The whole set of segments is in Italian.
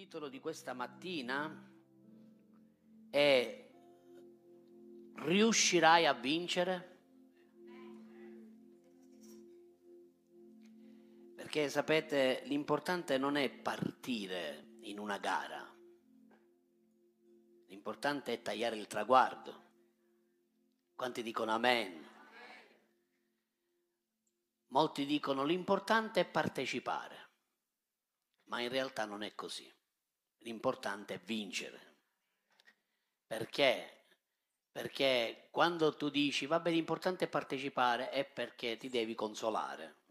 titolo di questa mattina è Riuscirai a vincere? Perché sapete, l'importante non è partire in una gara, l'importante è tagliare il traguardo. Quanti dicono amen? Molti dicono l'importante è partecipare, ma in realtà non è così. L'importante è vincere. Perché? Perché quando tu dici, vabbè, l'importante è partecipare, è perché ti devi consolare,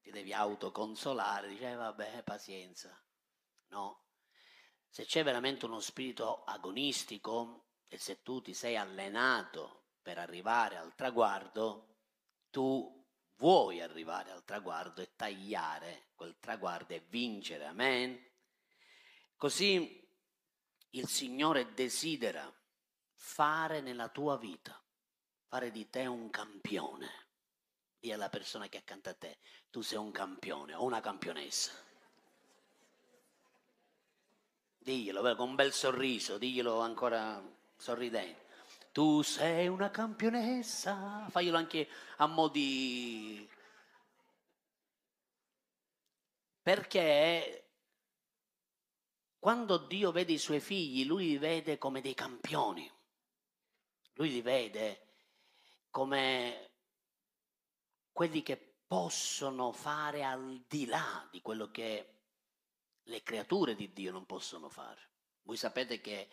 ti devi autoconsolare, dici, eh, vabbè, pazienza. No. Se c'è veramente uno spirito agonistico e se tu ti sei allenato per arrivare al traguardo, tu vuoi arrivare al traguardo e tagliare quel traguardo e vincere. Amen. Così il Signore desidera fare nella tua vita, fare di te un campione. Dì alla persona che è accanto a te, tu sei un campione o una campionessa. Diglielo con un bel sorriso, diglielo ancora sorridente. Tu sei una campionessa, faglielo anche a mo' di... Perché quando Dio vede i suoi figli, lui li vede come dei campioni. Lui li vede come quelli che possono fare al di là di quello che le creature di Dio non possono fare. Voi sapete che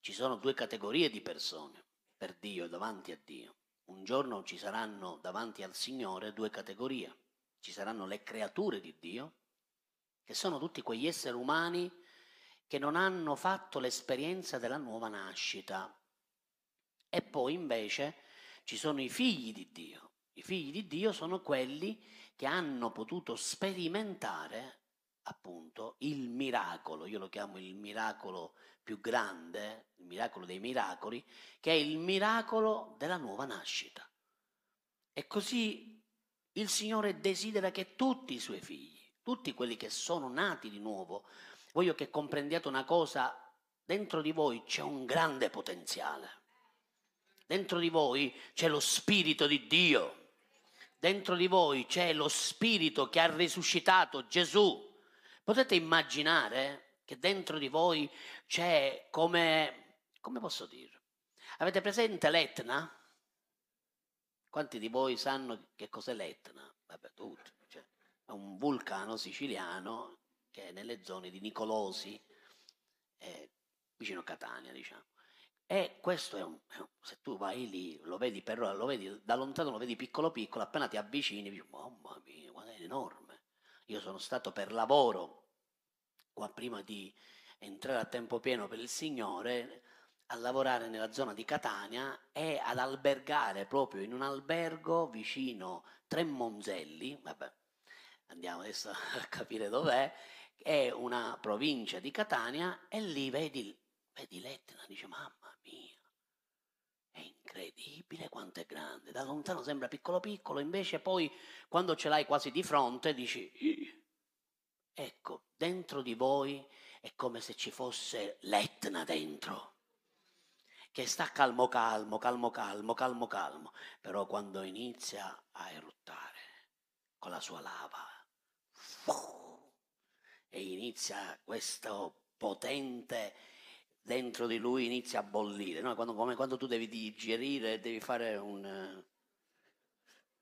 ci sono due categorie di persone per Dio, davanti a Dio. Un giorno ci saranno davanti al Signore due categorie. Ci saranno le creature di Dio, che sono tutti quegli esseri umani che non hanno fatto l'esperienza della nuova nascita. E poi invece ci sono i figli di Dio. I figli di Dio sono quelli che hanno potuto sperimentare appunto il miracolo, io lo chiamo il miracolo più grande, il miracolo dei miracoli, che è il miracolo della nuova nascita. E così il Signore desidera che tutti i suoi figli, tutti quelli che sono nati di nuovo, voglio che comprendiate una cosa, dentro di voi c'è un grande potenziale. Dentro di voi c'è lo Spirito di Dio. Dentro di voi c'è lo Spirito che ha risuscitato Gesù. Potete immaginare che dentro di voi c'è come, come posso dire? Avete presente l'Etna? Quanti di voi sanno che cos'è l'Etna? Vabbè, tutti. Cioè, è un vulcano siciliano che è nelle zone di Nicolosi, eh, vicino a Catania, diciamo. E questo è un, se tu vai lì, lo vedi, però lo vedi da lontano, lo vedi piccolo piccolo, appena ti avvicini, dici, mamma mia, guarda, è enorme. Io sono stato per lavoro, qua prima di entrare a tempo pieno per il Signore, a lavorare nella zona di Catania e ad albergare proprio in un albergo vicino Tremonzelli, vabbè, andiamo adesso a capire dov'è, è una provincia di Catania e lì vedi, vedi l'Etna, dice mamma mia, è incredibile quanto è grande, da lontano sembra piccolo piccolo, invece poi quando ce l'hai quasi di fronte dici, ecco, dentro di voi è come se ci fosse l'Etna dentro che sta calmo calmo, calmo calmo, calmo calmo, però quando inizia a eruttare con la sua lava, e inizia questo potente dentro di lui inizia a bollire, no? quando, come quando tu devi digerire, devi fare un...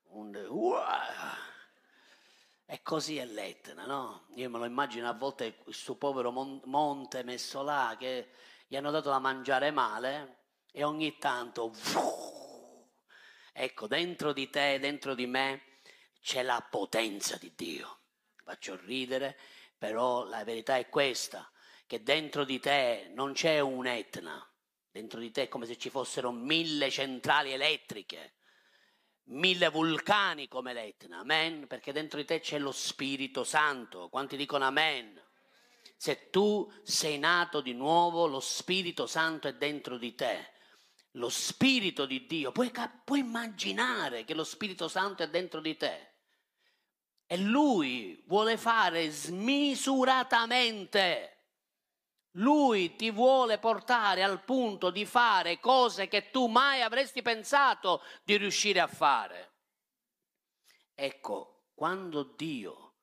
un e così è l'Etna, no? Io me lo immagino a volte questo povero monte messo là che gli hanno dato da mangiare male e ogni tanto, ecco, dentro di te, dentro di me c'è la potenza di Dio. Faccio ridere, però la verità è questa, che dentro di te non c'è un Etna, dentro di te è come se ci fossero mille centrali elettriche, mille vulcani come l'Etna, amen, perché dentro di te c'è lo Spirito Santo, quanti dicono amen? Se tu sei nato di nuovo, lo Spirito Santo è dentro di te. Lo Spirito di Dio, puoi, puoi immaginare che lo Spirito Santo è dentro di te. E lui vuole fare smisuratamente Lui ti vuole portare al punto di fare cose che tu mai avresti pensato di riuscire a fare. Ecco, quando Dio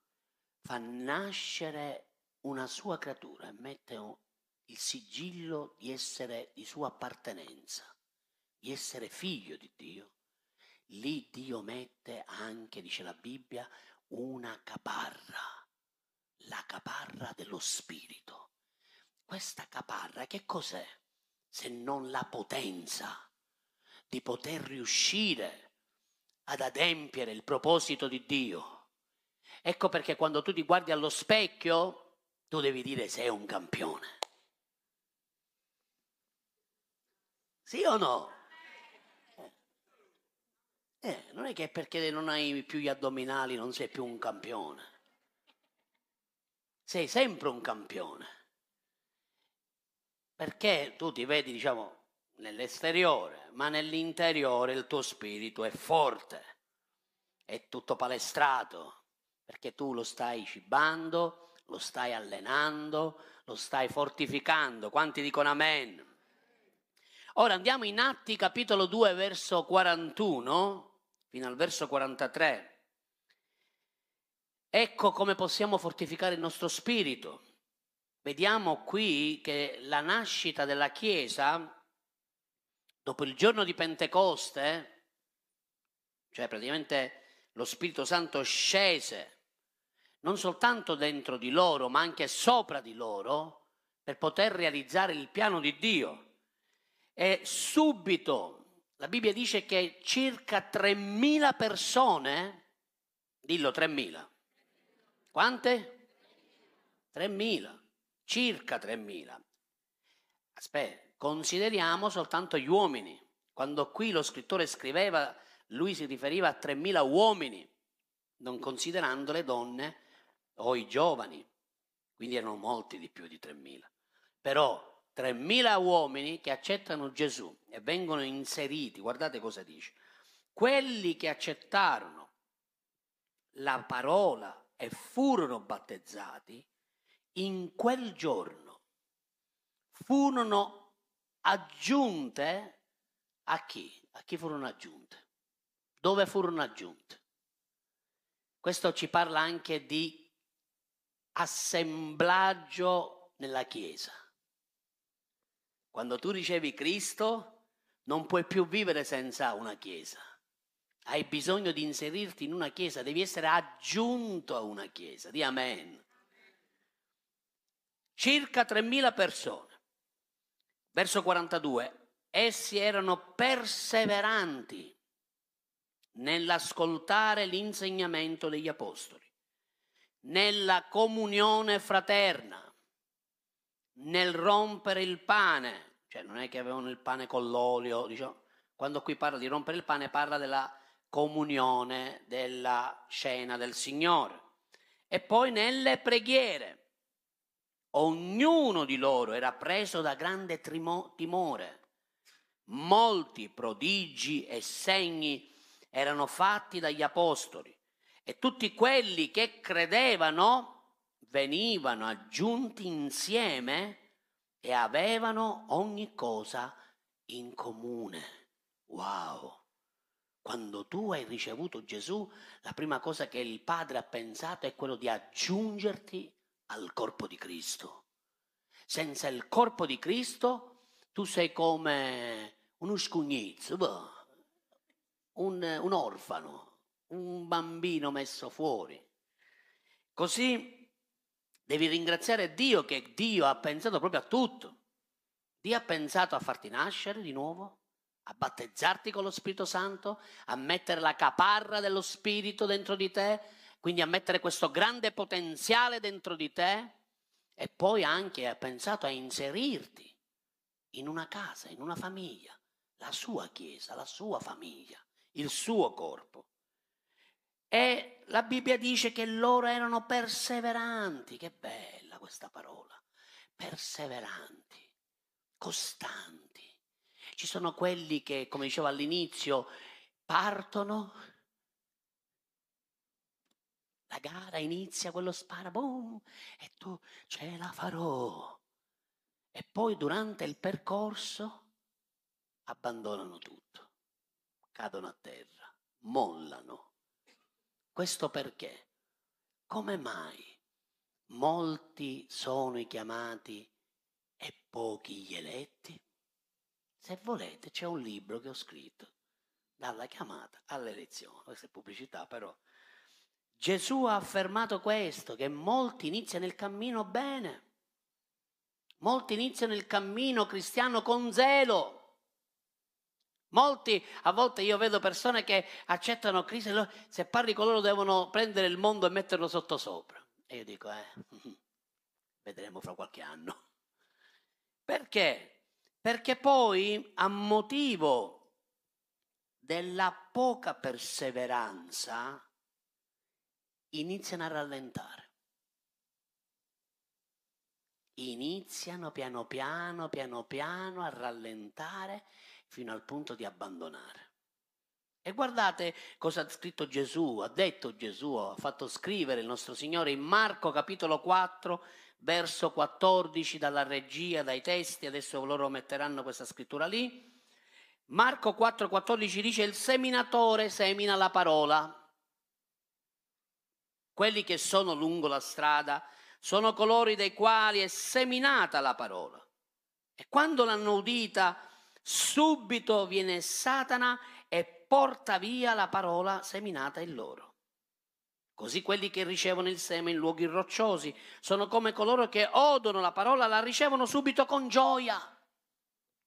fa nascere una sua creatura e mette il sigillo di essere di sua appartenenza, di essere figlio di Dio, lì Dio mette anche, dice la Bibbia, una caparra, la caparra dello spirito. Questa caparra che cos'è? Se non la potenza di poter riuscire ad adempiere il proposito di Dio. Ecco perché quando tu ti guardi allo specchio, tu devi dire sei un campione. Sì o no? Eh, non è che perché non hai più gli addominali non sei più un campione. Sei sempre un campione. Perché tu ti vedi, diciamo, nell'esteriore, ma nell'interiore il tuo spirito è forte, è tutto palestrato, perché tu lo stai cibando, lo stai allenando, lo stai fortificando. Quanti dicono amen? Ora andiamo in Atti capitolo 2 verso 41 fino al verso 43. Ecco come possiamo fortificare il nostro spirito. Vediamo qui che la nascita della Chiesa, dopo il giorno di Pentecoste, cioè praticamente lo Spirito Santo scese non soltanto dentro di loro, ma anche sopra di loro, per poter realizzare il piano di Dio. E subito la Bibbia dice che circa 3.000 persone, dillo 3.000, quante? 3.000, circa 3.000. Aspetta, consideriamo soltanto gli uomini. Quando qui lo scrittore scriveva, lui si riferiva a 3.000 uomini, non considerando le donne o i giovani, quindi erano molti di più di 3.000. Però 3.000 uomini che accettano Gesù e vengono inseriti, guardate cosa dice, quelli che accettarono la parola e furono battezzati, in quel giorno furono aggiunte a chi? A chi furono aggiunte? Dove furono aggiunte? Questo ci parla anche di assemblaggio nella Chiesa. Quando tu ricevi Cristo, non puoi più vivere senza una chiesa. Hai bisogno di inserirti in una chiesa, devi essere aggiunto a una chiesa. Di amen. Circa 3.000 persone. Verso 42. Essi erano perseveranti nell'ascoltare l'insegnamento degli apostoli, nella comunione fraterna, nel rompere il pane, cioè non è che avevano il pane con l'olio, diciamo, quando qui parla di rompere il pane parla della comunione, della cena del Signore. E poi nelle preghiere. Ognuno di loro era preso da grande trimo- timore. Molti prodigi e segni erano fatti dagli apostoli e tutti quelli che credevano venivano aggiunti insieme e avevano ogni cosa in comune. Wow! Quando tu hai ricevuto Gesù, la prima cosa che il Padre ha pensato è quello di aggiungerti al corpo di Cristo. Senza il corpo di Cristo tu sei come uno scugnizzo, boh, un, un orfano, un bambino messo fuori. Così Devi ringraziare Dio che Dio ha pensato proprio a tutto. Dio ha pensato a farti nascere di nuovo, a battezzarti con lo Spirito Santo, a mettere la caparra dello Spirito dentro di te, quindi a mettere questo grande potenziale dentro di te e poi anche ha pensato a inserirti in una casa, in una famiglia, la sua chiesa, la sua famiglia, il suo corpo. E la Bibbia dice che loro erano perseveranti. Che bella questa parola. Perseveranti, costanti. Ci sono quelli che, come dicevo all'inizio, partono, la gara inizia, quello spara, boom, e tu ce la farò. e poi durante il percorso abbandonano tutto, cadono a terra, mollano. Questo perché? Come mai molti sono i chiamati e pochi gli eletti? Se volete c'è un libro che ho scritto, dalla chiamata all'elezione, questa è pubblicità però. Gesù ha affermato questo, che molti iniziano il cammino bene, molti iniziano il cammino cristiano con zelo, Molti, a volte io vedo persone che accettano Cristo e se parli con loro devono prendere il mondo e metterlo sottosopra. E io dico, eh, vedremo fra qualche anno. Perché? Perché poi a motivo della poca perseveranza iniziano a rallentare. Iniziano piano piano, piano piano a rallentare fino al punto di abbandonare. E guardate cosa ha scritto Gesù, ha detto Gesù, ha fatto scrivere il nostro Signore in Marco capitolo 4, verso 14 dalla regia, dai testi, adesso loro metteranno questa scrittura lì. Marco 4, 14 dice il seminatore semina la parola. Quelli che sono lungo la strada sono coloro dei quali è seminata la parola. E quando l'hanno udita subito viene Satana e porta via la parola seminata in loro. Così quelli che ricevono il seme in luoghi rocciosi sono come coloro che odono la parola, la ricevono subito con gioia.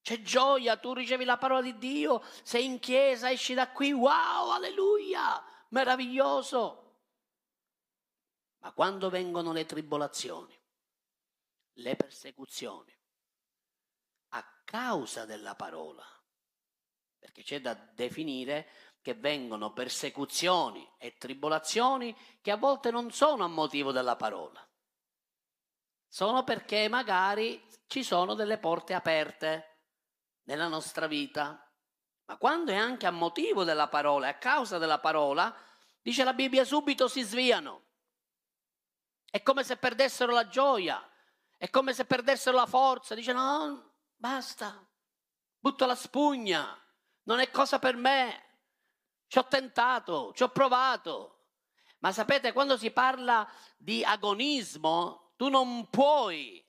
C'è gioia, tu ricevi la parola di Dio, sei in chiesa, esci da qui, wow, alleluia, meraviglioso. Ma quando vengono le tribolazioni, le persecuzioni, causa della parola, perché c'è da definire che vengono persecuzioni e tribolazioni che a volte non sono a motivo della parola, sono perché magari ci sono delle porte aperte nella nostra vita, ma quando è anche a motivo della parola, a causa della parola, dice la Bibbia subito si sviano. È come se perdessero la gioia, è come se perdessero la forza, dice no, Basta, butto la spugna, non è cosa per me. Ci ho tentato, ci ho provato. Ma sapete, quando si parla di agonismo, tu non puoi,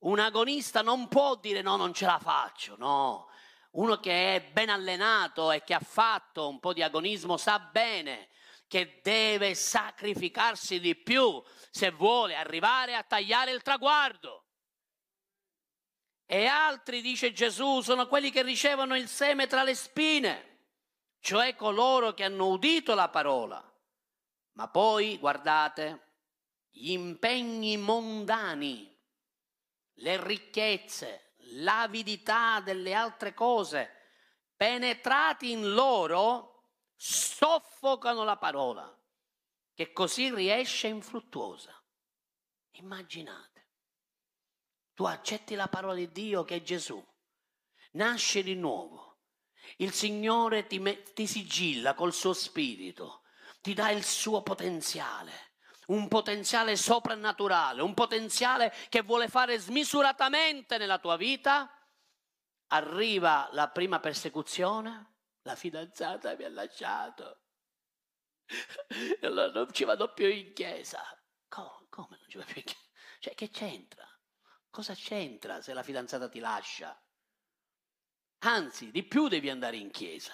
un agonista non può dire no, non ce la faccio, no. Uno che è ben allenato e che ha fatto un po' di agonismo sa bene che deve sacrificarsi di più se vuole arrivare a tagliare il traguardo. E altri, dice Gesù, sono quelli che ricevono il seme tra le spine, cioè coloro che hanno udito la parola. Ma poi, guardate, gli impegni mondani, le ricchezze, l'avidità delle altre cose, penetrati in loro, soffocano la parola, che così riesce infruttuosa. Immaginate tu accetti la parola di Dio che è Gesù, nasci di nuovo, il Signore ti, ti sigilla col suo spirito, ti dà il suo potenziale un potenziale soprannaturale, un potenziale che vuole fare smisuratamente nella tua vita, arriva la prima persecuzione, la fidanzata mi ha lasciato, allora non ci vado più in chiesa. Come, come non ci vado più in chiesa? Cioè, che c'entra? Cosa c'entra se la fidanzata ti lascia? Anzi, di più devi andare in chiesa,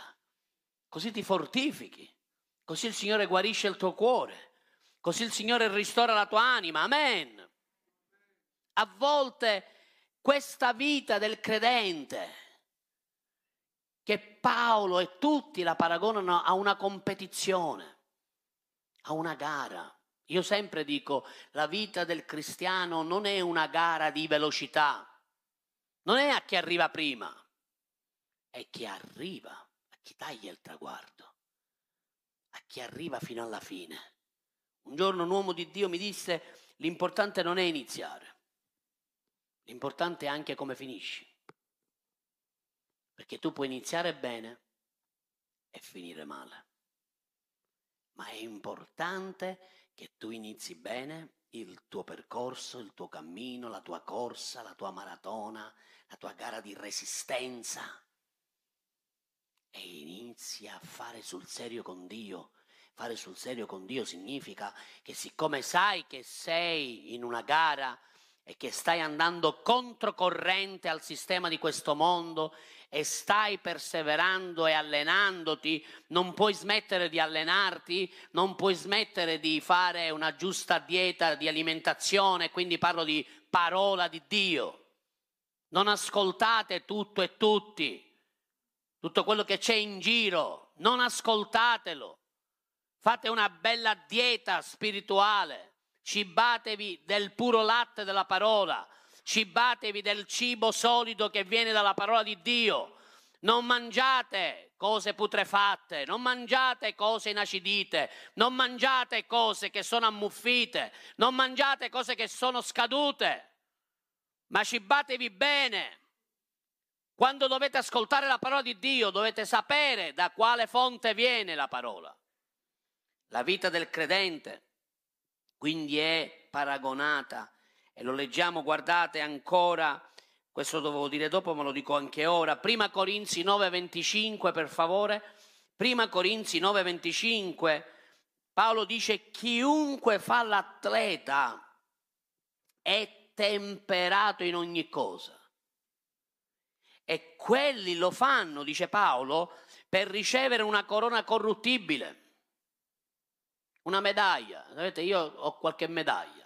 così ti fortifichi, così il Signore guarisce il tuo cuore, così il Signore ristora la tua anima. Amen. A volte questa vita del credente, che Paolo e tutti la paragonano a una competizione, a una gara, io sempre dico, la vita del cristiano non è una gara di velocità, non è a chi arriva prima, è chi arriva, a chi taglia il traguardo, a chi arriva fino alla fine. Un giorno un uomo di Dio mi disse, l'importante non è iniziare, l'importante è anche come finisci, perché tu puoi iniziare bene e finire male, ma è importante che tu inizi bene il tuo percorso, il tuo cammino, la tua corsa, la tua maratona, la tua gara di resistenza e inizi a fare sul serio con Dio. Fare sul serio con Dio significa che siccome sai che sei in una gara e che stai andando controcorrente al sistema di questo mondo e stai perseverando e allenandoti, non puoi smettere di allenarti, non puoi smettere di fare una giusta dieta di alimentazione, quindi parlo di parola di Dio. Non ascoltate tutto e tutti, tutto quello che c'è in giro, non ascoltatelo. Fate una bella dieta spirituale, cibatevi del puro latte della parola, cibatevi del cibo solido che viene dalla parola di Dio. Non mangiate cose putrefatte, non mangiate cose inacidite, non mangiate cose che sono ammuffite, non mangiate cose che sono scadute, ma cibatevi bene. Quando dovete ascoltare la parola di Dio dovete sapere da quale fonte viene la parola. La vita del credente quindi è paragonata. E lo leggiamo, guardate ancora, questo dovevo dire dopo, ma lo dico anche ora, prima Corinzi 9:25 per favore, prima Corinzi 9:25, Paolo dice chiunque fa l'atleta è temperato in ogni cosa. E quelli lo fanno, dice Paolo, per ricevere una corona corruttibile, una medaglia. Sapete, io ho qualche medaglia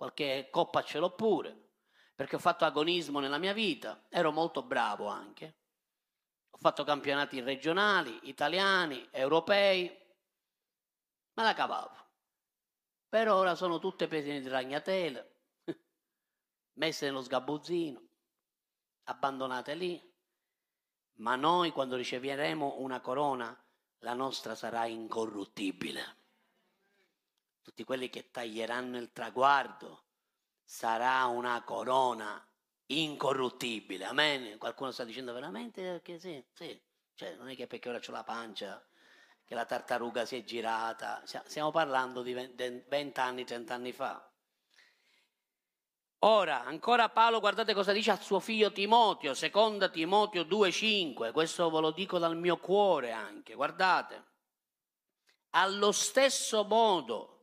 qualche coppa ce l'ho pure, perché ho fatto agonismo nella mia vita, ero molto bravo anche. Ho fatto campionati regionali, italiani, europei, me la cavavo. Per ora sono tutte prese di ragnatele, messe nello sgabuzzino, abbandonate lì. Ma noi quando riceveremo una corona, la nostra sarà incorruttibile tutti quelli che taglieranno il traguardo, sarà una corona incorruttibile. Amen. Qualcuno sta dicendo veramente che sì, sì. Cioè, non è che perché ora ho la pancia, che la tartaruga si è girata. Stiamo parlando di vent'anni, trent'anni fa. Ora, ancora Paolo, guardate cosa dice a suo figlio Timoteo, seconda Timoteo 2,5, questo ve lo dico dal mio cuore anche, guardate. Allo stesso modo,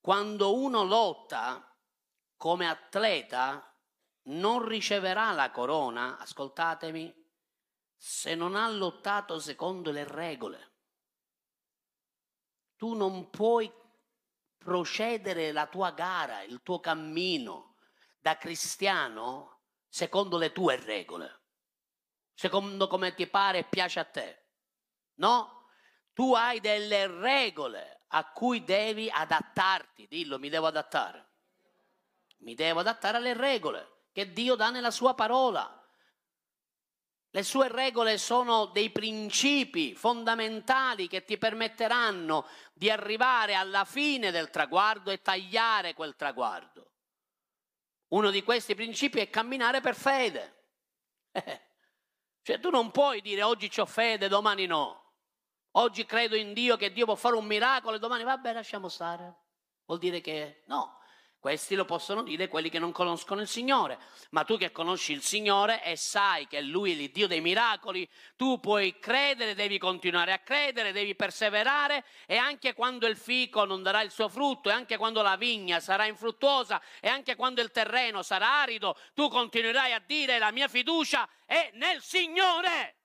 quando uno lotta come atleta, non riceverà la corona, ascoltatemi, se non ha lottato secondo le regole. Tu non puoi procedere la tua gara, il tuo cammino da cristiano secondo le tue regole, secondo come ti pare e piace a te. No, tu hai delle regole a cui devi adattarti. Dillo, mi devo adattare. Mi devo adattare alle regole che Dio dà nella sua parola. Le sue regole sono dei principi fondamentali che ti permetteranno di arrivare alla fine del traguardo e tagliare quel traguardo. Uno di questi principi è camminare per fede. Eh, cioè tu non puoi dire oggi ho fede, domani no. Oggi credo in Dio che Dio può fare un miracolo e domani vabbè lasciamo stare. Vuol dire che no, questi lo possono dire quelli che non conoscono il Signore, ma tu che conosci il Signore e sai che Lui è il Dio dei miracoli, tu puoi credere, devi continuare a credere, devi perseverare e anche quando il fico non darà il suo frutto e anche quando la vigna sarà infruttuosa e anche quando il terreno sarà arido, tu continuerai a dire la mia fiducia è nel Signore.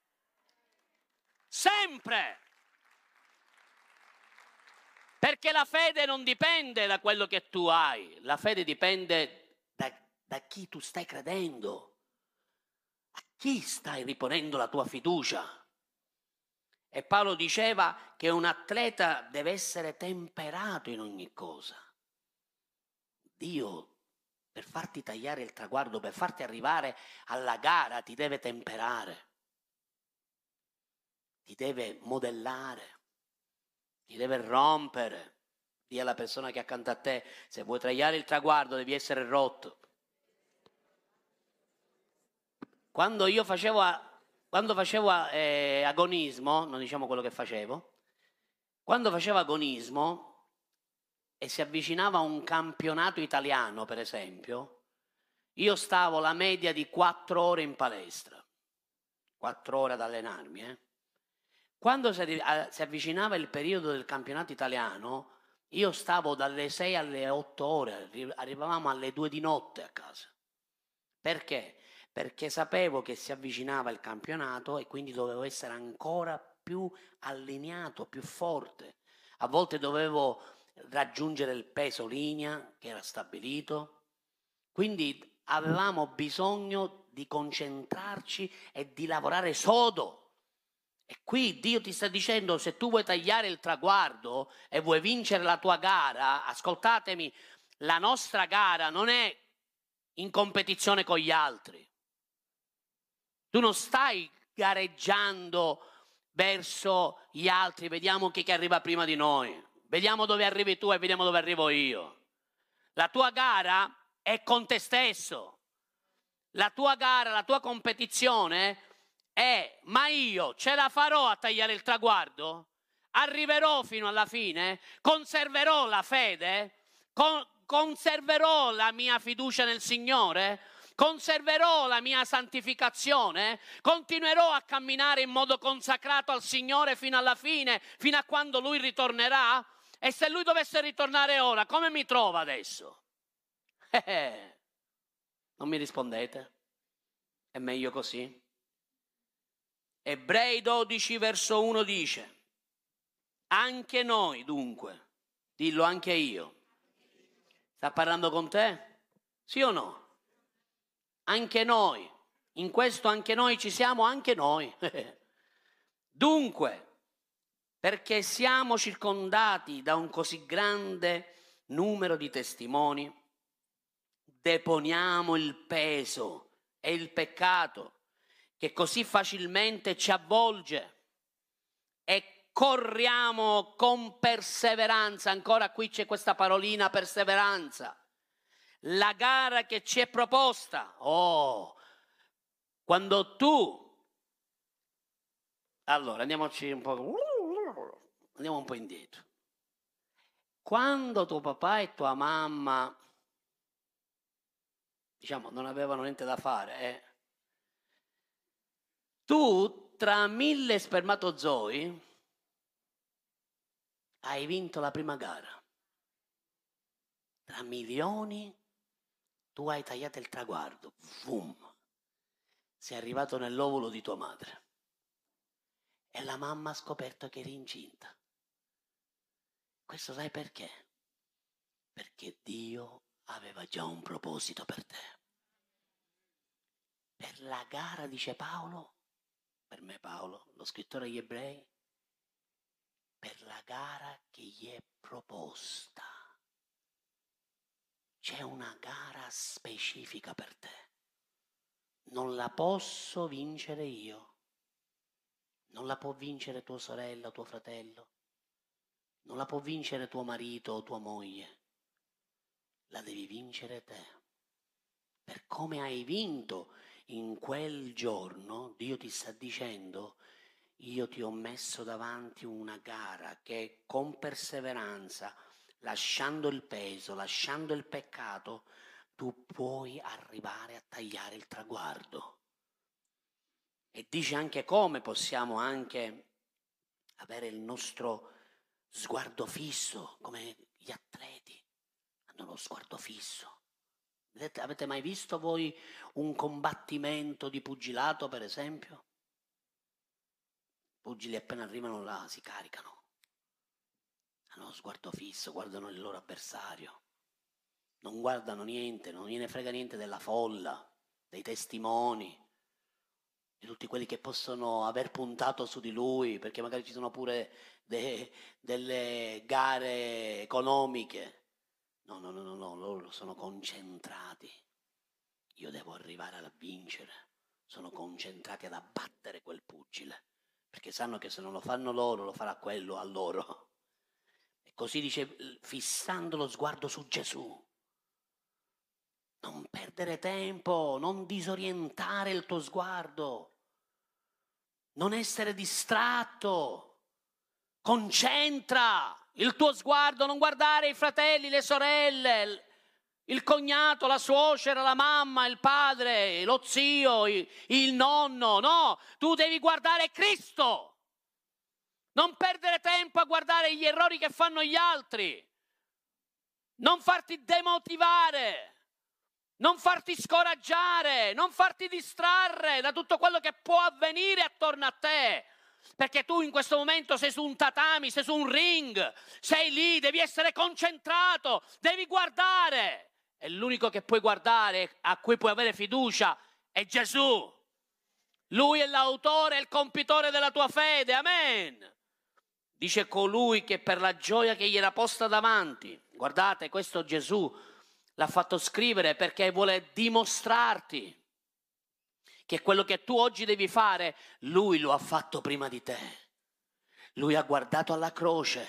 Sempre. Perché la fede non dipende da quello che tu hai, la fede dipende da, da chi tu stai credendo, a chi stai riponendo la tua fiducia. E Paolo diceva che un atleta deve essere temperato in ogni cosa. Dio, per farti tagliare il traguardo, per farti arrivare alla gara, ti deve temperare, ti deve modellare ti deve rompere. Dì alla persona che è accanto a te, se vuoi tagliare il traguardo devi essere rotto. Quando io facevo, quando facevo eh, agonismo, non diciamo quello che facevo, quando facevo agonismo, e si avvicinava un campionato italiano, per esempio, io stavo la media di quattro ore in palestra, quattro ore ad allenarmi. Eh? Quando si avvicinava il periodo del campionato italiano, io stavo dalle 6 alle 8 ore, arrivavamo alle 2 di notte a casa. Perché? Perché sapevo che si avvicinava il campionato e quindi dovevo essere ancora più allineato, più forte. A volte dovevo raggiungere il peso linea che era stabilito. Quindi avevamo bisogno di concentrarci e di lavorare sodo. E qui Dio ti sta dicendo, se tu vuoi tagliare il traguardo e vuoi vincere la tua gara, ascoltatemi, la nostra gara non è in competizione con gli altri. Tu non stai gareggiando verso gli altri, vediamo chi arriva prima di noi, vediamo dove arrivi tu e vediamo dove arrivo io. La tua gara è con te stesso. La tua gara, la tua competizione è ma io ce la farò a tagliare il traguardo? Arriverò fino alla fine? Conserverò la fede? Con, conserverò la mia fiducia nel Signore? Conserverò la mia santificazione? Continuerò a camminare in modo consacrato al Signore fino alla fine, fino a quando Lui ritornerà? E se Lui dovesse ritornare ora, come mi trova adesso? Eh, eh, non mi rispondete? È meglio così? Ebrei 12 verso 1 dice, anche noi dunque, dillo anche io, sta parlando con te? Sì o no? Anche noi, in questo anche noi ci siamo, anche noi. dunque, perché siamo circondati da un così grande numero di testimoni, deponiamo il peso e il peccato che così facilmente ci avvolge e corriamo con perseveranza, ancora qui c'è questa parolina perseveranza, la gara che ci è proposta. Oh, quando tu... Allora, andiamoci un po'... Andiamo un po' indietro. Quando tuo papà e tua mamma, diciamo, non avevano niente da fare, eh, tu tra mille spermatozoi hai vinto la prima gara. Tra milioni tu hai tagliato il traguardo. Boom. Sei arrivato nell'ovulo di tua madre. E la mamma ha scoperto che eri incinta. Questo sai perché? Perché Dio aveva già un proposito per te. Per la gara, dice Paolo, per me Paolo, lo scrittore agli ebrei, per la gara che gli è proposta. C'è una gara specifica per te. Non la posso vincere io. Non la può vincere tua sorella o tuo fratello. Non la può vincere tuo marito o tua moglie. La devi vincere te. Per come hai vinto in quel giorno Dio ti sta dicendo io ti ho messo davanti una gara che con perseveranza, lasciando il peso, lasciando il peccato, tu puoi arrivare a tagliare il traguardo. E dice anche come possiamo anche avere il nostro sguardo fisso, come gli atleti hanno lo sguardo fisso. Avete mai visto voi un combattimento di pugilato, per esempio? I pugili appena arrivano là si caricano, hanno lo sguardo fisso, guardano il loro avversario, non guardano niente, non gliene frega niente della folla, dei testimoni, di tutti quelli che possono aver puntato su di lui, perché magari ci sono pure de, delle gare economiche No, no, no, no, no, loro sono concentrati. Io devo arrivare a vincere. Sono concentrati ad abbattere quel pugile, perché sanno che se non lo fanno loro, lo farà quello a loro. E così dice, fissando lo sguardo su Gesù. Non perdere tempo, non disorientare il tuo sguardo, non essere distratto. Concentra il tuo sguardo, non guardare i fratelli, le sorelle, il cognato, la suocera, la mamma, il padre, lo zio, il nonno, no, tu devi guardare Cristo. Non perdere tempo a guardare gli errori che fanno gli altri. Non farti demotivare. Non farti scoraggiare, non farti distrarre da tutto quello che può avvenire attorno a te. Perché tu in questo momento sei su un tatami, sei su un ring, sei lì, devi essere concentrato, devi guardare. E l'unico che puoi guardare, a cui puoi avere fiducia, è Gesù. Lui è l'autore e il compitore della tua fede. Amen. Dice colui che per la gioia che gli era posta davanti, guardate, questo Gesù l'ha fatto scrivere perché vuole dimostrarti che quello che tu oggi devi fare, lui lo ha fatto prima di te. Lui ha guardato alla croce,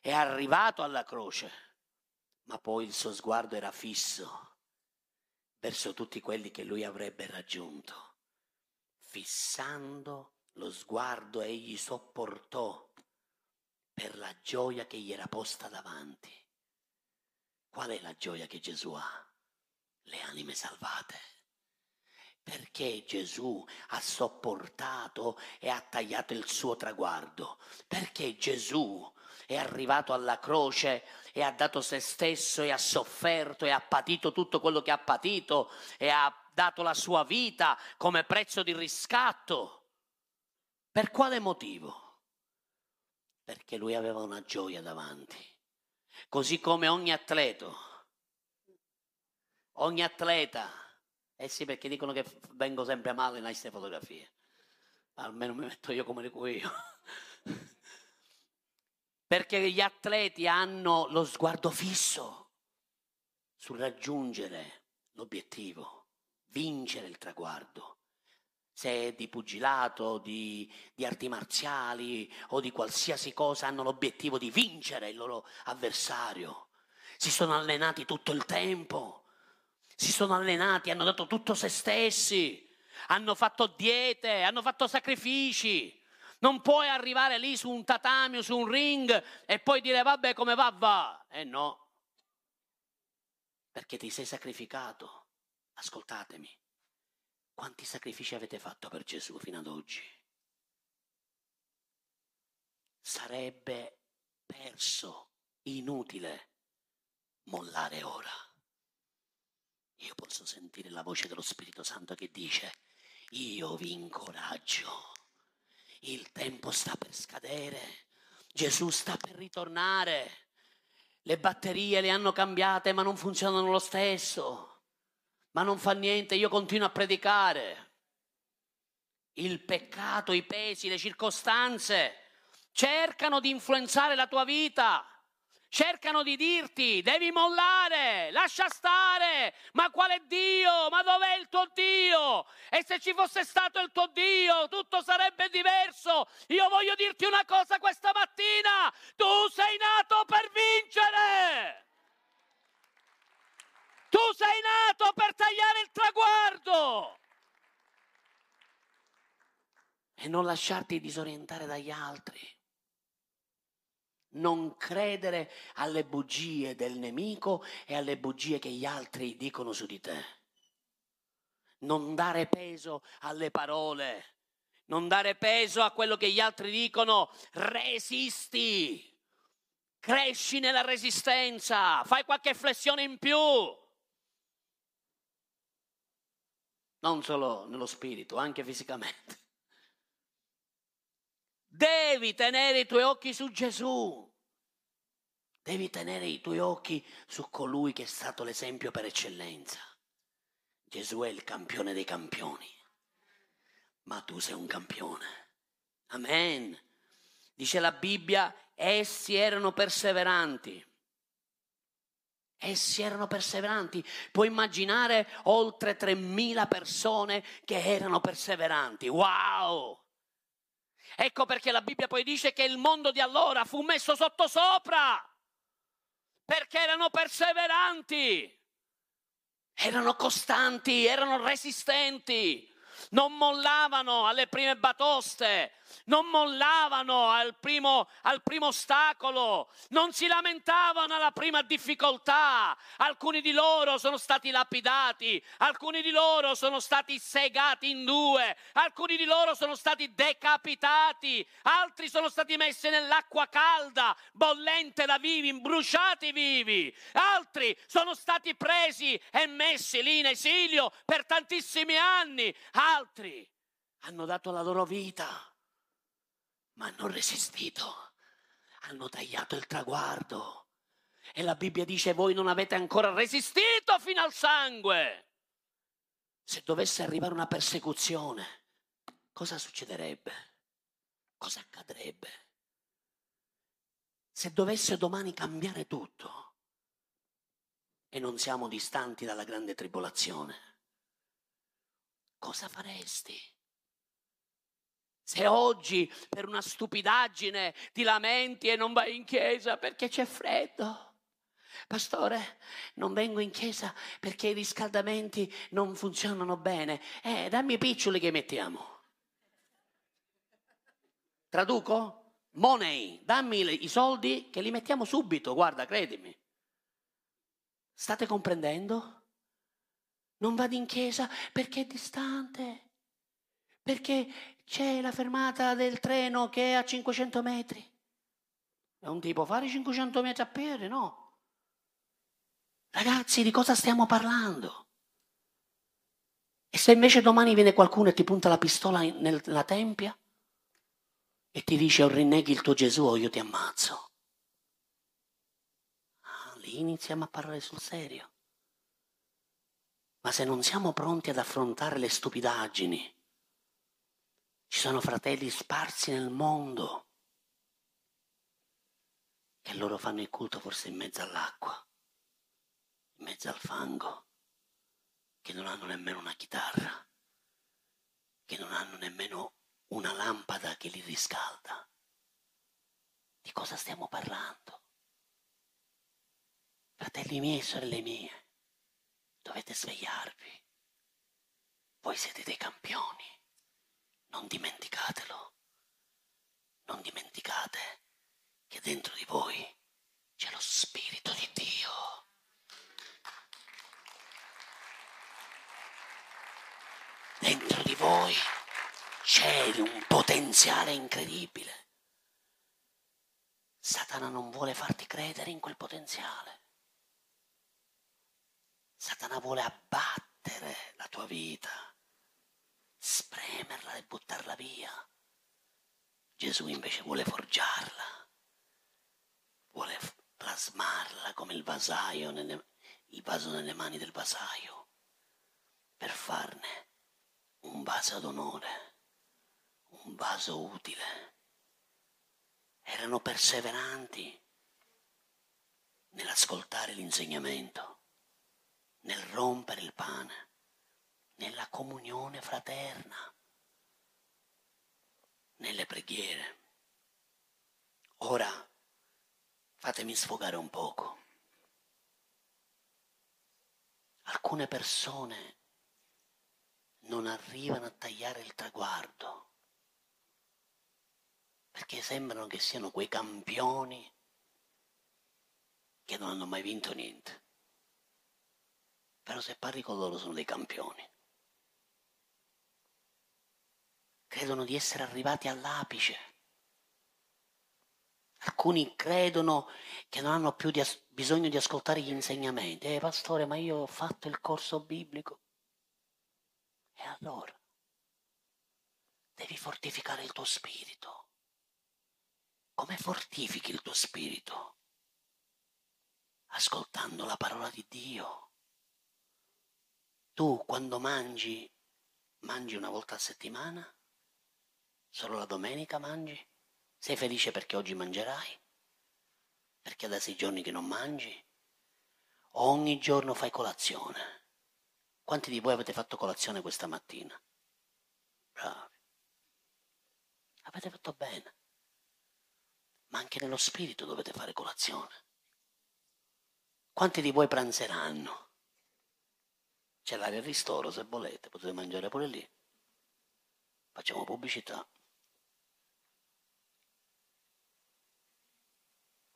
è arrivato alla croce, ma poi il suo sguardo era fisso verso tutti quelli che lui avrebbe raggiunto. Fissando lo sguardo egli sopportò per la gioia che gli era posta davanti. Qual è la gioia che Gesù ha? Le anime salvate. Perché Gesù ha sopportato e ha tagliato il suo traguardo? Perché Gesù è arrivato alla croce e ha dato se stesso e ha sofferto e ha patito tutto quello che ha patito e ha dato la sua vita come prezzo di riscatto? Per quale motivo? perché lui aveva una gioia davanti. Così come ogni atleta, ogni atleta, eh sì perché dicono che vengo sempre male in queste fotografie, almeno mi metto io come dico io. perché gli atleti hanno lo sguardo fisso sul raggiungere l'obiettivo, vincere il traguardo se è di pugilato, di, di, arti marziali o di qualsiasi cosa, hanno l'obiettivo di vincere il loro avversario. Si sono allenati tutto il tempo, si sono allenati, hanno dato tutto se stessi, hanno fatto diete, hanno fatto sacrifici. Non puoi arrivare lì su un tatami su un ring e poi dire vabbè come va va. Eh no, perché ti sei sacrificato. Ascoltatemi quanti sacrifici avete fatto per Gesù fino ad oggi? Sarebbe perso, inutile, mollare ora. Io posso sentire la voce dello Spirito Santo che dice, io vi incoraggio, il tempo sta per scadere, Gesù sta per ritornare, le batterie le hanno cambiate ma non funzionano lo stesso ma non fa niente, io continuo a predicare. Il peccato, i pesi, le circostanze cercano di influenzare la tua vita. Cercano di dirti, devi mollare, lascia stare, ma quale Dio? Ma dov'è il tuo Dio? E se ci fosse stato il tuo Dio, tutto sarebbe diverso. Io voglio dirti una cosa questa mattina, tu sei nato per vincere. Tu sei nato per tagliare il traguardo e non lasciarti disorientare dagli altri. Non credere alle bugie del nemico e alle bugie che gli altri dicono su di te. Non dare peso alle parole, non dare peso a quello che gli altri dicono. Resisti, cresci nella resistenza, fai qualche flessione in più non solo nello spirito, anche fisicamente. Devi tenere i tuoi occhi su Gesù. Devi tenere i tuoi occhi su colui che è stato l'esempio per eccellenza. Gesù è il campione dei campioni, ma tu sei un campione. Amen. Dice la Bibbia, essi erano perseveranti Essi erano perseveranti. Puoi immaginare oltre 3.000 persone che erano perseveranti. Wow! Ecco perché la Bibbia poi dice che il mondo di allora fu messo sotto sopra. Perché erano perseveranti. Erano costanti, erano resistenti. Non mollavano alle prime batoste, non mollavano al primo, al primo ostacolo, non si lamentavano alla prima difficoltà. Alcuni di loro sono stati lapidati, alcuni di loro sono stati segati in due, alcuni di loro sono stati decapitati, altri sono stati messi nell'acqua calda, bollente da vivi, bruciati vivi, altri sono stati presi e messi lì in esilio per tantissimi anni, altri hanno dato la loro vita, ma hanno resistito, hanno tagliato il traguardo. E la Bibbia dice voi non avete ancora resistito fino al sangue. Se dovesse arrivare una persecuzione, cosa succederebbe? Cosa accadrebbe? Se dovesse domani cambiare tutto e non siamo distanti dalla grande tribolazione, cosa faresti? Se oggi per una stupidaggine ti lamenti e non vai in chiesa perché c'è freddo. Pastore, non vengo in chiesa perché i riscaldamenti non funzionano bene. Eh, dammi i piccioli che mettiamo. Traduco? Money, dammi i soldi che li mettiamo subito, guarda, credimi. State comprendendo? Non vado in chiesa perché è distante, perché c'è la fermata del treno che è a 500 metri. È un tipo fare 500 metri a piedi, no? Ragazzi, di cosa stiamo parlando? E se invece domani viene qualcuno e ti punta la pistola nella tempia e ti dice o rinneghi il tuo Gesù o io ti ammazzo. Ah, lì iniziamo a parlare sul serio. Ma se non siamo pronti ad affrontare le stupidaggini, ci sono fratelli sparsi nel mondo che loro fanno il culto forse in mezzo all'acqua, in mezzo al fango, che non hanno nemmeno una chitarra, che non hanno nemmeno una lampada che li riscalda. Di cosa stiamo parlando? Fratelli miei e sorelle mie, dovete svegliarvi. Voi siete dei campioni. Non dimenticatelo. Non dimenticate che dentro di voi c'è lo Spirito di Dio. Dentro di voi c'è un potenziale incredibile. Satana non vuole farti credere in quel potenziale. Satana vuole abbattere la tua vita spremerla e buttarla via. Gesù invece vuole forgiarla, vuole plasmarla come il vasaio, nelle, il vaso nelle mani del vasaio, per farne un vaso d'onore, un vaso utile. Erano perseveranti nell'ascoltare l'insegnamento, nel rompere il pane nella comunione fraterna, nelle preghiere. Ora fatemi sfogare un poco. Alcune persone non arrivano a tagliare il traguardo perché sembrano che siano quei campioni che non hanno mai vinto niente. Però se parli con loro sono dei campioni. Credono di essere arrivati all'apice. Alcuni credono che non hanno più di as- bisogno di ascoltare gli insegnamenti. Eh, pastore, ma io ho fatto il corso biblico. E allora devi fortificare il tuo spirito. Come fortifichi il tuo spirito? Ascoltando la parola di Dio. Tu quando mangi, mangi una volta a settimana? Solo la domenica mangi? Sei felice perché oggi mangerai? Perché da sei giorni che non mangi? Ogni giorno fai colazione? Quanti di voi avete fatto colazione questa mattina? Bravi. Avete fatto bene. Ma anche nello spirito dovete fare colazione. Quanti di voi pranzeranno? C'è l'area ristoro se volete, potete mangiare pure lì. Facciamo pubblicità.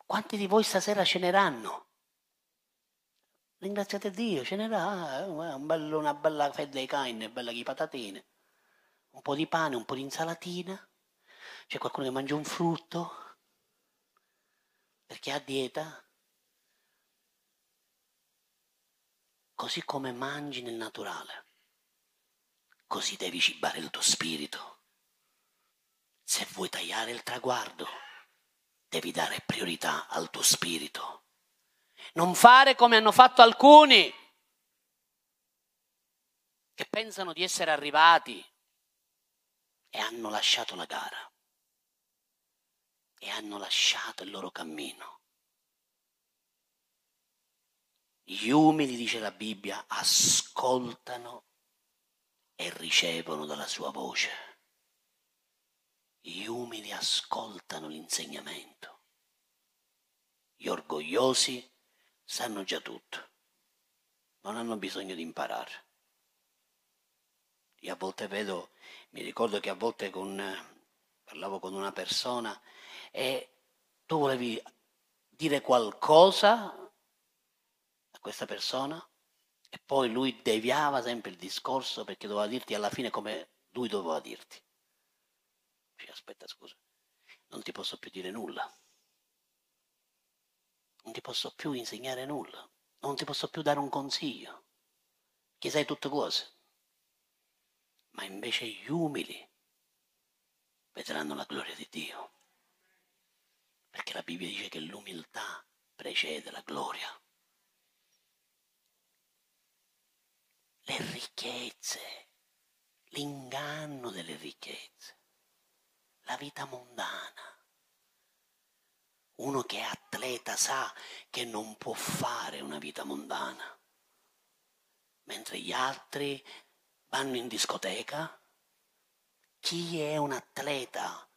Quanti di voi stasera ceneranno? Ringraziate Dio, cenerà eh, un bello, una bella fetta di carne, bella di patatine, un po' di pane, un po' di insalatina. C'è qualcuno che mangia un frutto perché ha dieta. Così come mangi nel naturale, così devi cibare il tuo spirito. Se vuoi tagliare il traguardo, devi dare priorità al tuo spirito. Non fare come hanno fatto alcuni che pensano di essere arrivati e hanno lasciato la gara e hanno lasciato il loro cammino. Gli umili, dice la Bibbia, ascoltano e ricevono dalla sua voce. Gli umili ascoltano l'insegnamento. Gli orgogliosi sanno già tutto. Non hanno bisogno di imparare. Io a volte vedo, mi ricordo che a volte con, parlavo con una persona e tu volevi dire qualcosa a questa persona e poi lui deviava sempre il discorso perché doveva dirti alla fine come lui doveva dirti. Dice, aspetta, scusa, non ti posso più dire nulla. Non ti posso più insegnare nulla. Non ti posso più dare un consiglio. Che sai tutte cose. Ma invece gli umili vedranno la gloria di Dio. Perché la Bibbia dice che l'umiltà precede la gloria. Le ricchezze, l'inganno delle ricchezze la vita mondana. Uno che è atleta sa che non può fare una vita mondana, mentre gli altri vanno in discoteca. Chi è un atleta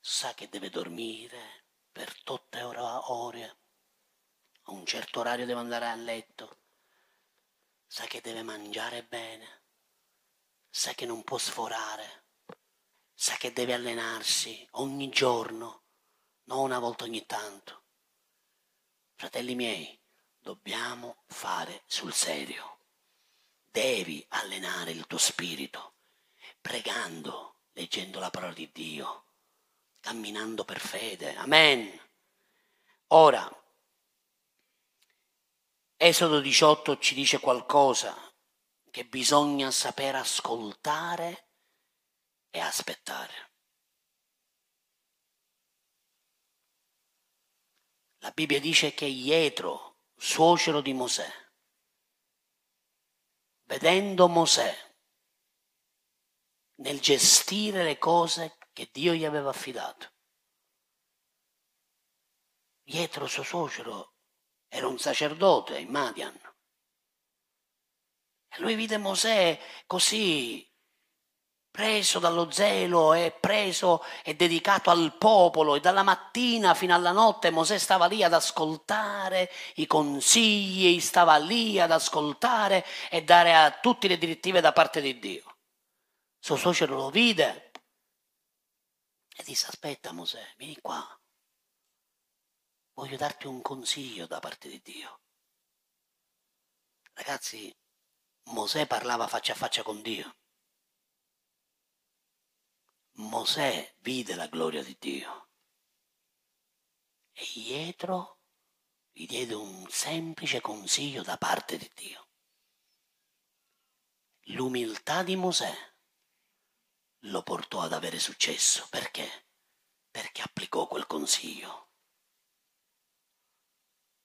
sa che deve dormire per tutte ore, a un certo orario deve andare a letto, sa che deve mangiare bene, sa che non può sforare sa che deve allenarsi ogni giorno, non una volta ogni tanto. Fratelli miei, dobbiamo fare sul serio. Devi allenare il tuo spirito, pregando, leggendo la parola di Dio, camminando per fede. Amen. Ora, Esodo 18 ci dice qualcosa che bisogna saper ascoltare e aspettare. La Bibbia dice che Ietro, suocero di Mosè, vedendo Mosè nel gestire le cose che Dio gli aveva affidato, Ietro, suo suocero, era un sacerdote in Madian. E lui vide Mosè così preso dallo zelo e preso e dedicato al popolo e dalla mattina fino alla notte Mosè stava lì ad ascoltare i consigli, stava lì ad ascoltare e dare a tutti le direttive da parte di Dio. Suo suocero lo vide e disse aspetta Mosè, vieni qua, voglio darti un consiglio da parte di Dio. Ragazzi, Mosè parlava faccia a faccia con Dio. Mosè vide la gloria di Dio e Pietro gli diede un semplice consiglio da parte di Dio. L'umiltà di Mosè lo portò ad avere successo. Perché? Perché applicò quel consiglio.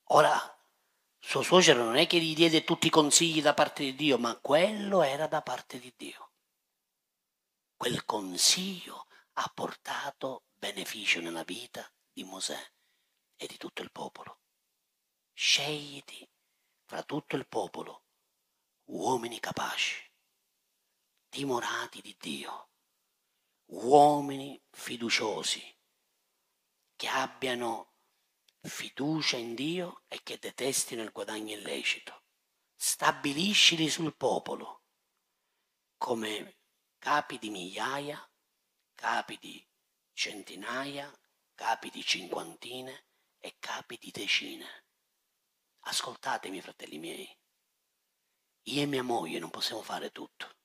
Ora, suo suocero non è che gli diede tutti i consigli da parte di Dio, ma quello era da parte di Dio quel consiglio ha portato beneficio nella vita di Mosè e di tutto il popolo. Scegliti fra tutto il popolo uomini capaci, timorati di Dio, uomini fiduciosi, che abbiano fiducia in Dio e che detestino il guadagno illecito. Stabiliscili sul popolo come capi di migliaia, capi di centinaia, capi di cinquantine e capi di decine. Ascoltatemi, fratelli miei. Io e mia moglie non possiamo fare tutto.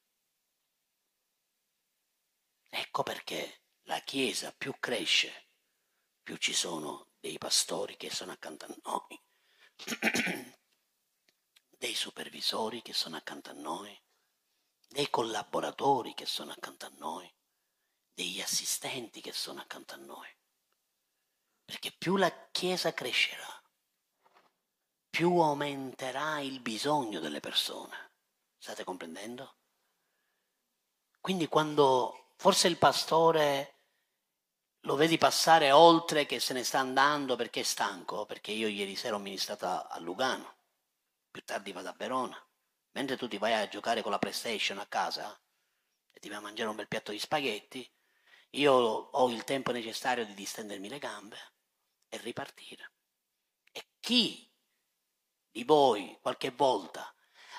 Ecco perché la Chiesa più cresce, più ci sono dei pastori che sono accanto a noi, dei supervisori che sono accanto a noi, dei collaboratori che sono accanto a noi, degli assistenti che sono accanto a noi. Perché più la Chiesa crescerà, più aumenterà il bisogno delle persone. State comprendendo? Quindi quando forse il pastore lo vedi passare oltre che se ne sta andando perché è stanco, perché io ieri sera ho ministrato a Lugano, più tardi vado a Verona, mentre tu ti vai a giocare con la PlayStation a casa e ti vai a mangiare un bel piatto di spaghetti, io ho il tempo necessario di distendermi le gambe e ripartire. E chi di voi qualche volta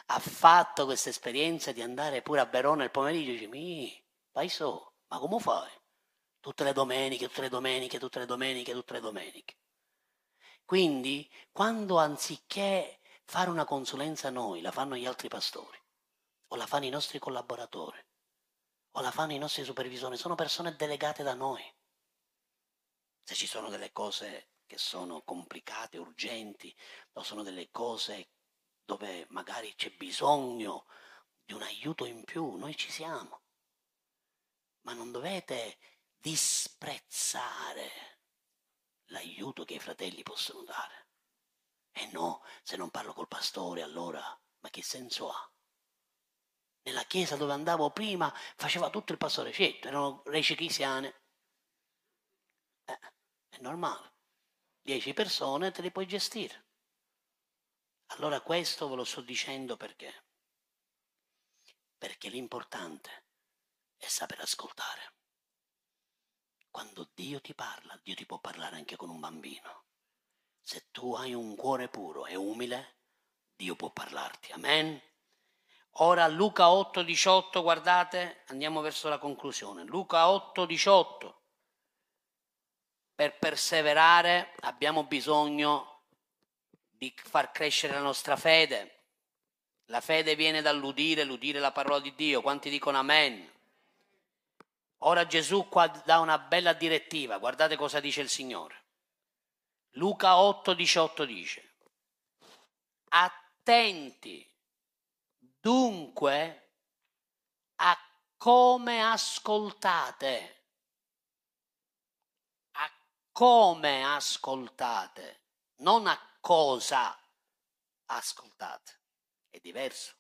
ha fatto questa esperienza di andare pure a Verona il pomeriggio e dice, mi, vai so, ma come fai? Tutte le domeniche, tutte le domeniche, tutte le domeniche, tutte le domeniche. Quindi, quando anziché fare una consulenza noi, la fanno gli altri pastori, o la fanno i nostri collaboratori, o la fanno i nostri supervisori, sono persone delegate da noi. Se ci sono delle cose che sono complicate, urgenti, o sono delle cose dove magari c'è bisogno di un aiuto in più, noi ci siamo. Ma non dovete disprezzare l'aiuto che i fratelli possono dare. E no, se non parlo col pastore, allora, ma che senso ha? Nella chiesa dove andavo prima faceva tutto il pastore, certo, erano reci cristiane. Eh, è normale. Dieci persone te le puoi gestire. Allora questo ve lo sto dicendo perché? Perché l'importante è saper ascoltare. Quando Dio ti parla, Dio ti può parlare anche con un bambino. Se tu hai un cuore puro e umile, Dio può parlarti. Amen. Ora Luca 8, 18, guardate, andiamo verso la conclusione. Luca 8, 18. Per perseverare abbiamo bisogno di far crescere la nostra fede. La fede viene dall'udire, l'udire la parola di Dio. Quanti dicono amen? Ora Gesù qua dà una bella direttiva, guardate cosa dice il Signore. Luca 8, 18 dice, attenti Dunque, a come ascoltate, a come ascoltate, non a cosa ascoltate. È diverso.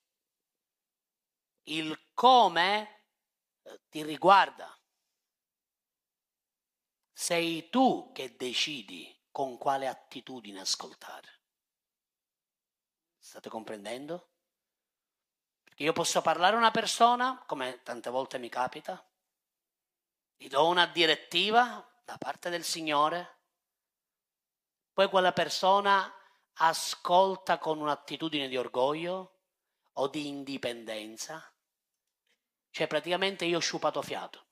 Il come eh, ti riguarda. Sei tu che decidi con quale attitudine ascoltare. State comprendendo? Io posso parlare a una persona, come tante volte mi capita, gli do una direttiva da parte del Signore, poi quella persona ascolta con un'attitudine di orgoglio o di indipendenza, cioè praticamente io ho sciupato fiato,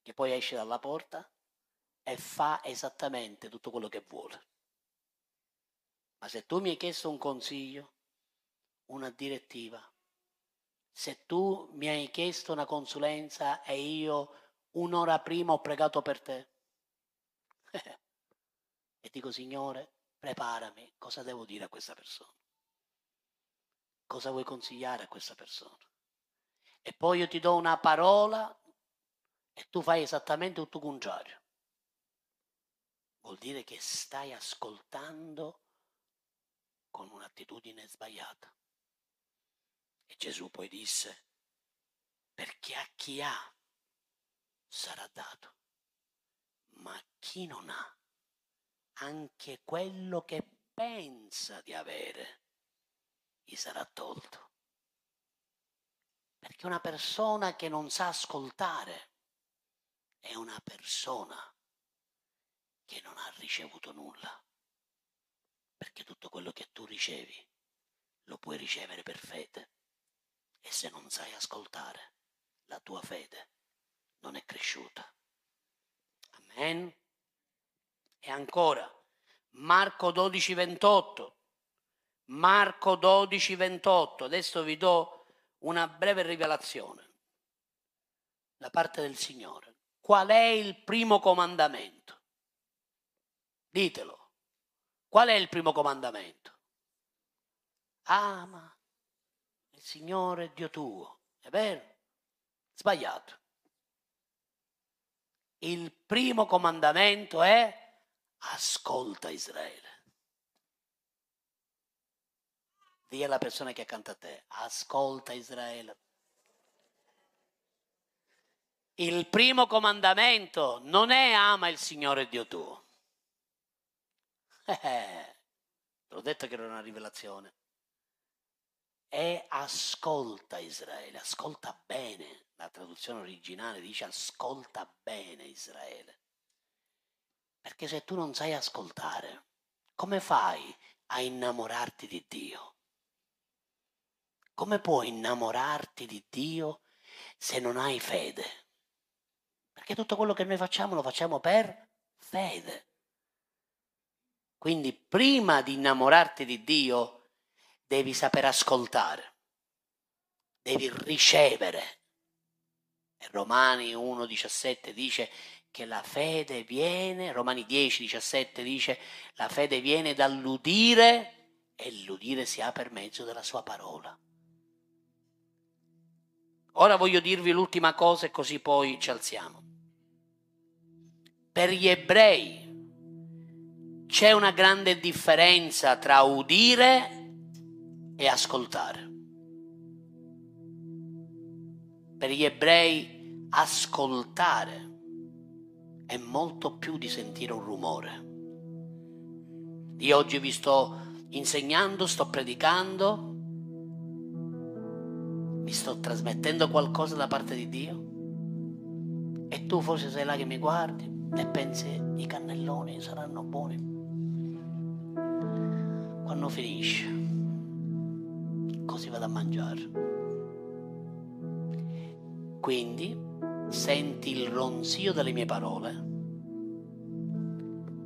che poi esce dalla porta e fa esattamente tutto quello che vuole. Ma se tu mi hai chiesto un consiglio, una direttiva. Se tu mi hai chiesto una consulenza e io un'ora prima ho pregato per te e dico Signore, preparami, cosa devo dire a questa persona? Cosa vuoi consigliare a questa persona? E poi io ti do una parola e tu fai esattamente tutto contrario. Vuol dire che stai ascoltando con un'attitudine sbagliata. E Gesù poi disse, perché a chi ha sarà dato, ma a chi non ha, anche quello che pensa di avere, gli sarà tolto. Perché una persona che non sa ascoltare è una persona che non ha ricevuto nulla. Perché tutto quello che tu ricevi lo puoi ricevere per fede. E se non sai ascoltare, la tua fede non è cresciuta. Amen. E ancora, Marco 12, 28. Marco 12, 28. Adesso vi do una breve rivelazione da parte del Signore. Qual è il primo comandamento? Ditelo. Qual è il primo comandamento? Ama il Signore Dio tuo. È vero? Sbagliato. Il primo comandamento è ascolta Israele. Dì alla persona che è accanto a te, ascolta Israele. Il primo comandamento non è ama il Signore Dio tuo. Eh, l'ho detto che era una rivelazione. È ascolta Israele, ascolta bene. La traduzione originale dice ascolta bene Israele. Perché se tu non sai ascoltare, come fai a innamorarti di Dio? Come puoi innamorarti di Dio se non hai fede? Perché tutto quello che noi facciamo lo facciamo per fede. Quindi prima di innamorarti di Dio devi saper ascoltare, devi ricevere. E Romani 1,17 dice che la fede viene, Romani 10, 17 dice, la fede viene dall'udire e l'udire si ha per mezzo della sua parola. Ora voglio dirvi l'ultima cosa e così poi ci alziamo. Per gli ebrei c'è una grande differenza tra udire e ascoltare. Per gli ebrei ascoltare è molto più di sentire un rumore. Io oggi vi sto insegnando, sto predicando, vi sto trasmettendo qualcosa da parte di Dio e tu forse sei là che mi guardi e pensi i cannelloni saranno buoni. Quando finisce, così vado a mangiare. Quindi senti il ronzio delle mie parole,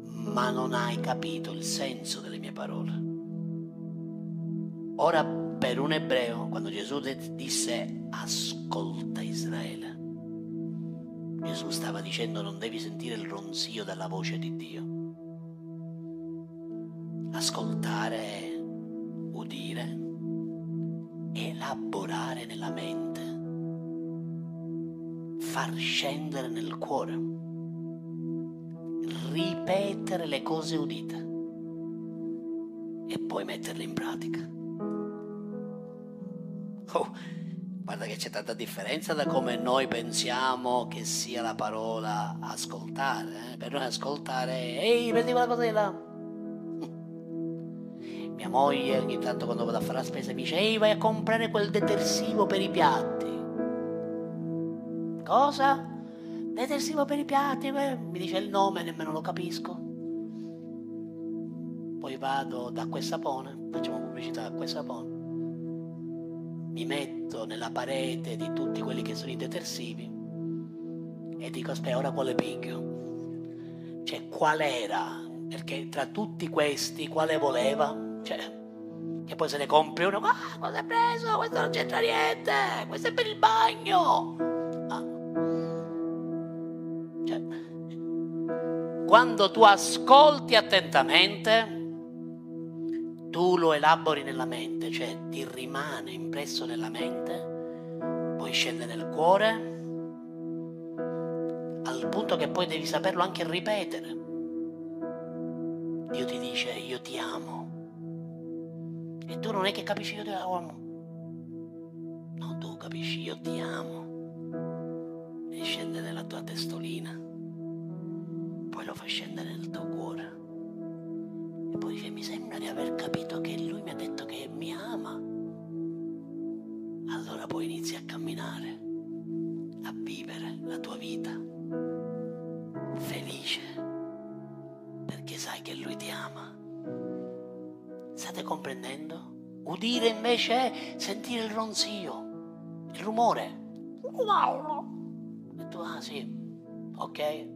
ma non hai capito il senso delle mie parole. Ora per un ebreo, quando Gesù disse ascolta Israele, Gesù stava dicendo non devi sentire il ronzio della voce di Dio. Ascoltare, udire, elaborare nella mente far scendere nel cuore, ripetere le cose udite e poi metterle in pratica. Oh, guarda che c'è tanta differenza da come noi pensiamo che sia la parola ascoltare. Eh? Per noi ascoltare, ehi, prendi quella cosa di là. Moglie ogni tanto quando vado a fare la spesa mi dice, ehi, vai a comprare quel detersivo per i piatti. Cosa? Detersivo per i piatti, mi dice il nome, nemmeno lo capisco. Poi vado da quel sapone, facciamo pubblicità a quel sapone. Mi metto nella parete di tutti quelli che sono i detersivi e dico aspetta, ora quale piglio? Cioè, qual era? Perché tra tutti questi, quale voleva? Cioè, che poi se ne compri uno, ah, cosa hai preso? Questo non c'entra niente, questo è per il bagno. quando tu ascolti attentamente, tu lo elabori nella mente, cioè ti rimane impresso nella mente, poi scende nel cuore, al punto che poi devi saperlo anche ripetere. Dio ti dice io ti amo. E tu non è che capisci io ti amo. No, tu capisci io ti amo. E scende nella tua testolina poi lo fa scendere nel tuo cuore. E poi dice, mi sembra di aver capito che lui mi ha detto che mi ama. Allora poi inizi a camminare, a vivere la tua vita felice, perché sai che lui ti ama. State comprendendo? Udire invece è sentire il ronzio, il rumore. E tu, ah sì, ok,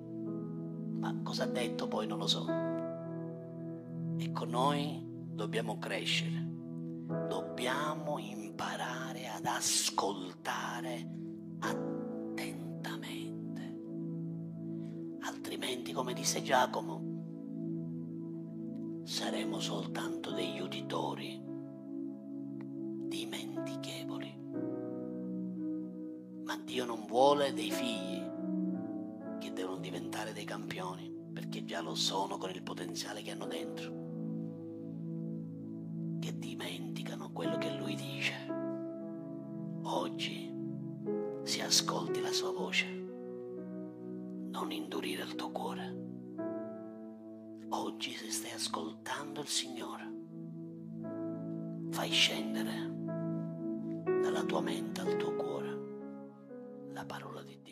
ma cosa ha detto poi non lo so. Ecco, noi dobbiamo crescere, dobbiamo imparare ad ascoltare attentamente, altrimenti, come disse Giacomo, saremo soltanto degli uditori dimentichevoli. Ma Dio non vuole dei figli che devono diventare dei campioni, perché già lo sono con il potenziale che hanno dentro, che dimenticano quello che Lui dice. Oggi, se ascolti la sua voce, non indurire il tuo cuore. Oggi, se stai ascoltando il Signore, fai scendere dalla tua mente al tuo cuore la parola di Dio.